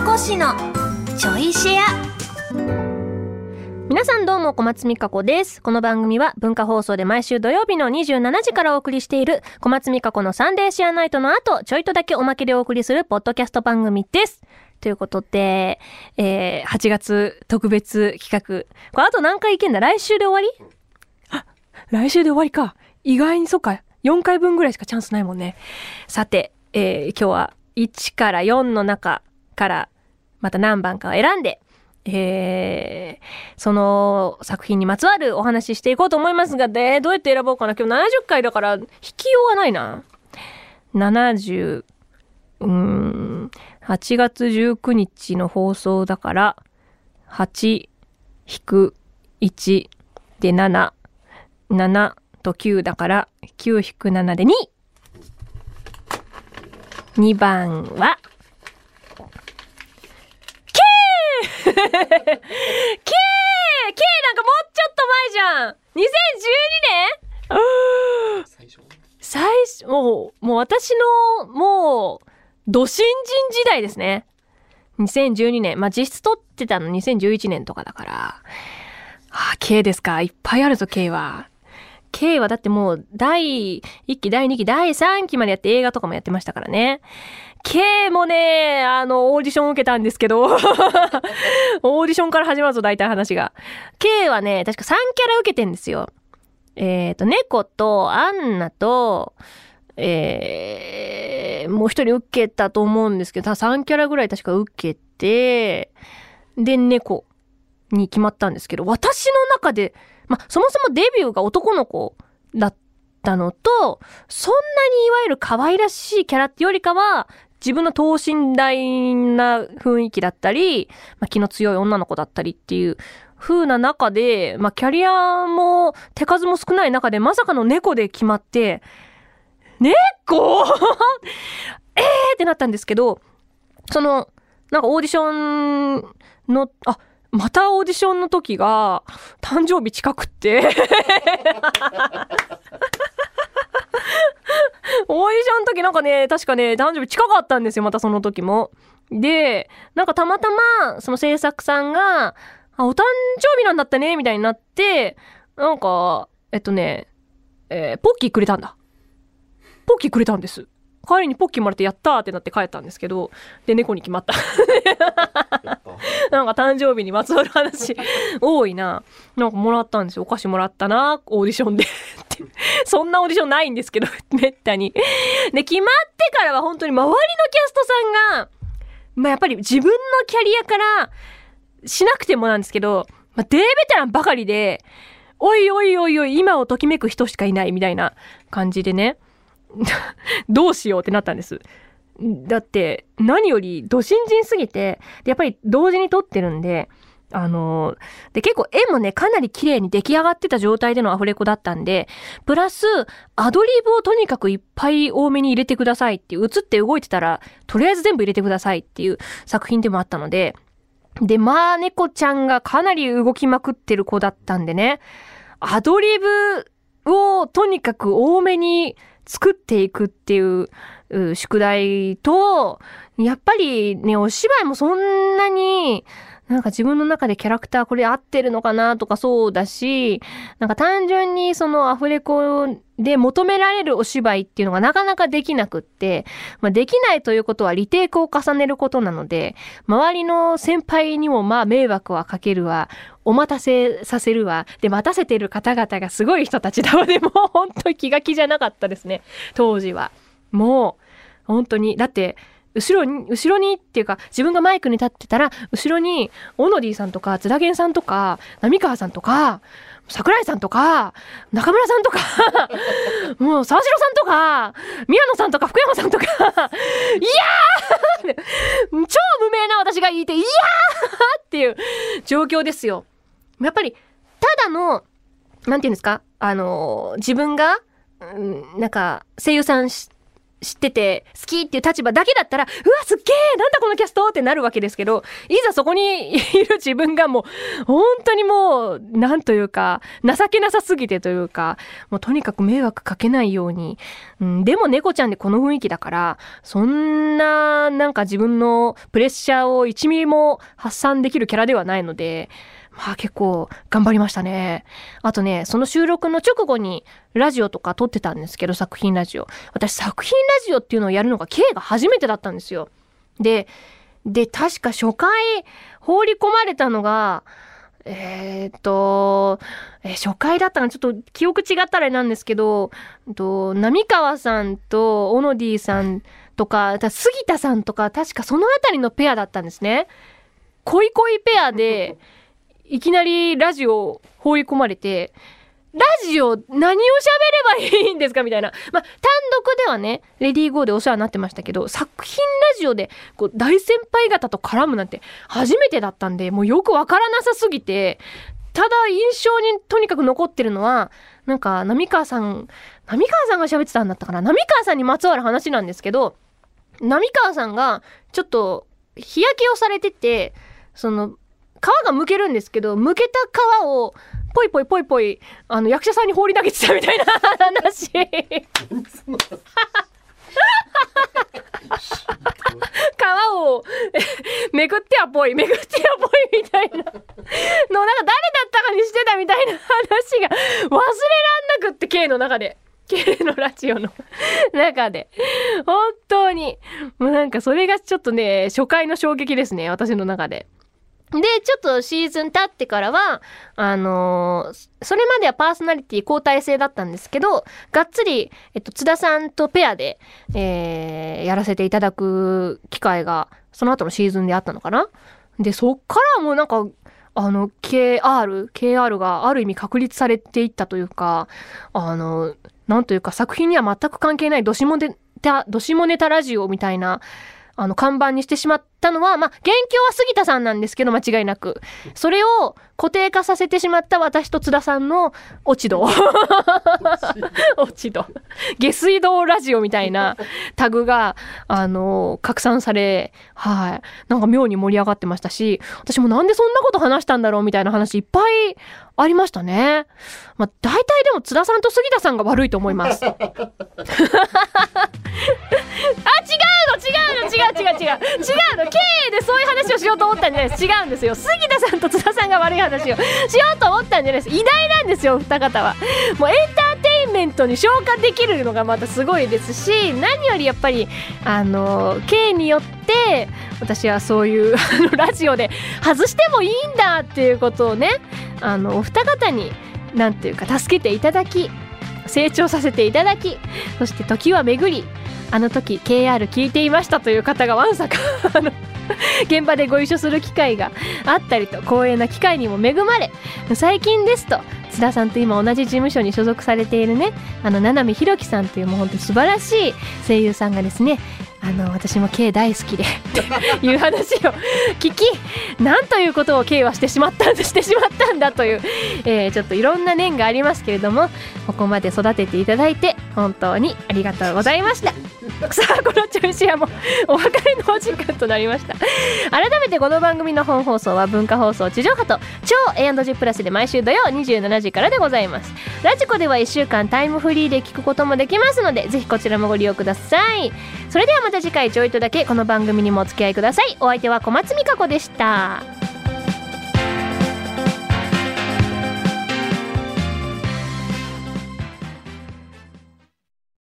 美子氏のちょいシェア皆さんどうも小松美香子です。この番組は文化放送で毎週土曜日の27時からお送りしている小松美香子のサンデーシェアナイトの後、ちょいとだけおまけでお送りするポッドキャスト番組です。ということで、えー、8月特別企画。これあと何回いけんだ？来週で終わり？あ、来週で終わりか。意外にそっか。4回分ぐらいしかチャンスないもんね。さて、えー、今日は1から4の中からまた何番かを選んで、えー、その作品にまつわるお話ししていこうと思いますが、で、どうやって選ぼうかな。今日70回だから、引きようがないな。70、うん、8月19日の放送だから、8引く1で7、7と9だから、9引く7で2。2番は、K! K! なんかもうちょっと前じゃん !2012 年最初最初、もう、もう私の、もう、土新人時代ですね。2012年。まあ、実質撮ってたの2011年とかだから。ああ、K ですか。いっぱいあるぞ、K は。K はだってもう、第1期、第2期、第3期までやって映画とかもやってましたからね。K もね、あの、オーディションを受けたんですけど、オーディションから始まるぞ、大体話が。K はね、確か3キャラ受けてんですよ。えっ、と、猫と、アンナと、えー、もう一人受けたと思うんですけど、3キャラぐらい確か受けて、で、猫に決まったんですけど、私の中で、まあ、そもそもデビューが男の子だったのと、そんなにいわゆる可愛らしいキャラってよりかは、自分の等身大な雰囲気だったり、まあ、気の強い女の子だったりっていう風な中で、まあ、キャリアも手数も少ない中で、まさかの猫で決まって、猫？えーってなったんですけど、その、なんかオーディションの、あ、またオーディションの時が、誕生日近くって。オーディションの時なんかね、確かね、誕生日近かったんですよ、またその時も。で、なんかたまたま、その制作さんが、あ、お誕生日なんだったね、みたいになって、なんか、えっとね、えーポッキーくれたんだ。ポッキーくれたんです。帰りにポッキーもらってやったーってなって帰ったんですけど、で、猫に決まった。なんか誕生日にまつわる話 多いな。なんかもらったんですよ。お菓子もらったな、オーディションで。っ てそんなオーディションないんですけど、めったに。で、決まってからは本当に周りのキャストさんが、まあやっぱり自分のキャリアからしなくてもなんですけど、まあ、デーベテランばかりで、おいおいおいおい、今をときめく人しかいないみたいな感じでね。どうしようってなったんです。だって、何より、ど新人すぎて、やっぱり同時に撮ってるんで、あので、結構絵もね、かなり綺麗に出来上がってた状態でのアフレコだったんで、プラス、アドリブをとにかくいっぱい多めに入れてくださいっていう、映って動いてたら、とりあえず全部入れてくださいっていう作品でもあったので、で、まあ、猫ちゃんがかなり動きまくってる子だったんでね、アドリブをとにかく多めに作っていくっていう宿題と、やっぱりね、お芝居もそんなに、なんか自分の中でキャラクターこれ合ってるのかなとかそうだし、なんか単純にそのアフレコで求められるお芝居っていうのがなかなかできなくって、まあできないということはリテイクを重ねることなので、周りの先輩にもまあ迷惑はかけるわ、お待たせさせるわ、で待たせてる方々がすごい人たちなので、も本当に気が気じゃなかったですね、当時は。もう、本当に。だって、後ろに、後ろにっていうか、自分がマイクに立ってたら、後ろに、オノディさんとか、津田源さんとか、浪川さんとか、桜井さんとか、中村さんとか、もう沢城さんとか、宮野さんとか、福山さんとか、いやー超無名な私がいて、いやーっていう状況ですよ。やっぱり、ただの、なんていうんですかあのー自分が、うんなんか、声優さんし知ってて好きっていう立場だけだったら、うわ、すっげえなんだこのキャストってなるわけですけど、いざそこにいる自分がもう、本当にもう、なんというか、情けなさすぎてというか、もうとにかく迷惑かけないように、うん、でも猫ちゃんでこの雰囲気だから、そんな、なんか自分のプレッシャーを1ミリも発散できるキャラではないので、まあ結構頑張りましたね。あとね、その収録の直後にラジオとか撮ってたんですけど、作品ラジオ。私作品ラジオっていうのをやるのが K が初めてだったんですよ。で、で、確か初回放り込まれたのが、えーっと、えー初回だったかなちょっと記憶違ったらなんですけど、と、波川さんとオノディさんとか、杉田さんとか、確かそのあたりのペアだったんですね。恋恋ペアで、いきなりラジオ放り込まれて、ラジオ何を喋ればいいんですか？みたいな。まあ、単独ではね、レディーゴーでお世話になってましたけど、作品ラジオでこう大先輩方と絡むなんて初めてだったんで、もうよくわからなさすぎて、ただ印象にとにかく残ってるのは、なんか、波川さん、波川さんが喋ってたんだったかな？波川さんにまつわる話なんですけど、波川さんがちょっと日焼けをされてて、その、皮が剥けるんですけど、剥けた皮を、ぽいぽいぽいぽい、あの、役者さんに放り投げてたみたいな話。皮をめくってはぽい、めくってはぽいみたいなの、なんか誰だったかにしてたみたいな話が忘れらんなくって K の中で。K のラジオの中で。本当に。もうなんかそれがちょっとね、初回の衝撃ですね、私の中で。で、ちょっとシーズン経ってからは、あのーそれまではパーソナリティ交代制だったんですけど、がっつり、えっと、津田さんとペアで、えーやらせていただく機会が、その後のシーズンであったのかな。で、そっからもうなんか、あの、KR、KR がある意味確立されていったというか、あの、なんというか作品には全く関係ないどしもネタ、どしもネタラジオみたいな、あの、看板にしてしまったのは、まあ、元凶は杉田さんなんですけど、間違いなく。それを固定化させてしまった私と津田さんの落ち度。落ち度。下水道ラジオみたいなタグが、あの、拡散され、はい。なんか妙に盛り上がってましたし、私もなんでそんなこと話したんだろうみたいな話いっぱいありましたね。まあ、大体でも津田さんと杉田さんが悪いと思います。あ、違うの違うの違う違う違う。違うの経営でそういう話をしようと思ったんじゃないです。違うんですよ杉田さんと津田さんが悪い話をしようと思ったんじゃないです。偉大なんですよ。お二方はも。うエンターテインメントに消化できるのがまたすごいですし何よりやっぱりあの経営によって私はそういうラジオで外してもいいんだっていうことをねあのお二方になんていうか助けていただき成長させていただきそして時は巡りあの時 KR 聞いていましたという方がわんさか 現場でご一緒する機会があったりと光栄な機会にも恵まれ最近ですと津田さんと今同じ事務所に所属されているねあの七海ひろきさんというもう本当素晴らしい声優さんがですねあの私も K 大好きでって いう話を聞きなんということを K はしてしまったんだしてしまったんだという、えーちょっといろんな念がありますけれどもここまで育てていただいて本当にありがとうございました。さあこの調子はもお別れのお時間となりました。改めてこの番組の本放送は文化放送地上波と超 A&G プラスで毎週土曜27時からでございます。ラジコでは1週間タイムフリーで聞くこともできますのでぜひこちらもご利用ください。それではまた次回ちょいとだけこの番組にもお付き合いください。お相手は小松美香子でした。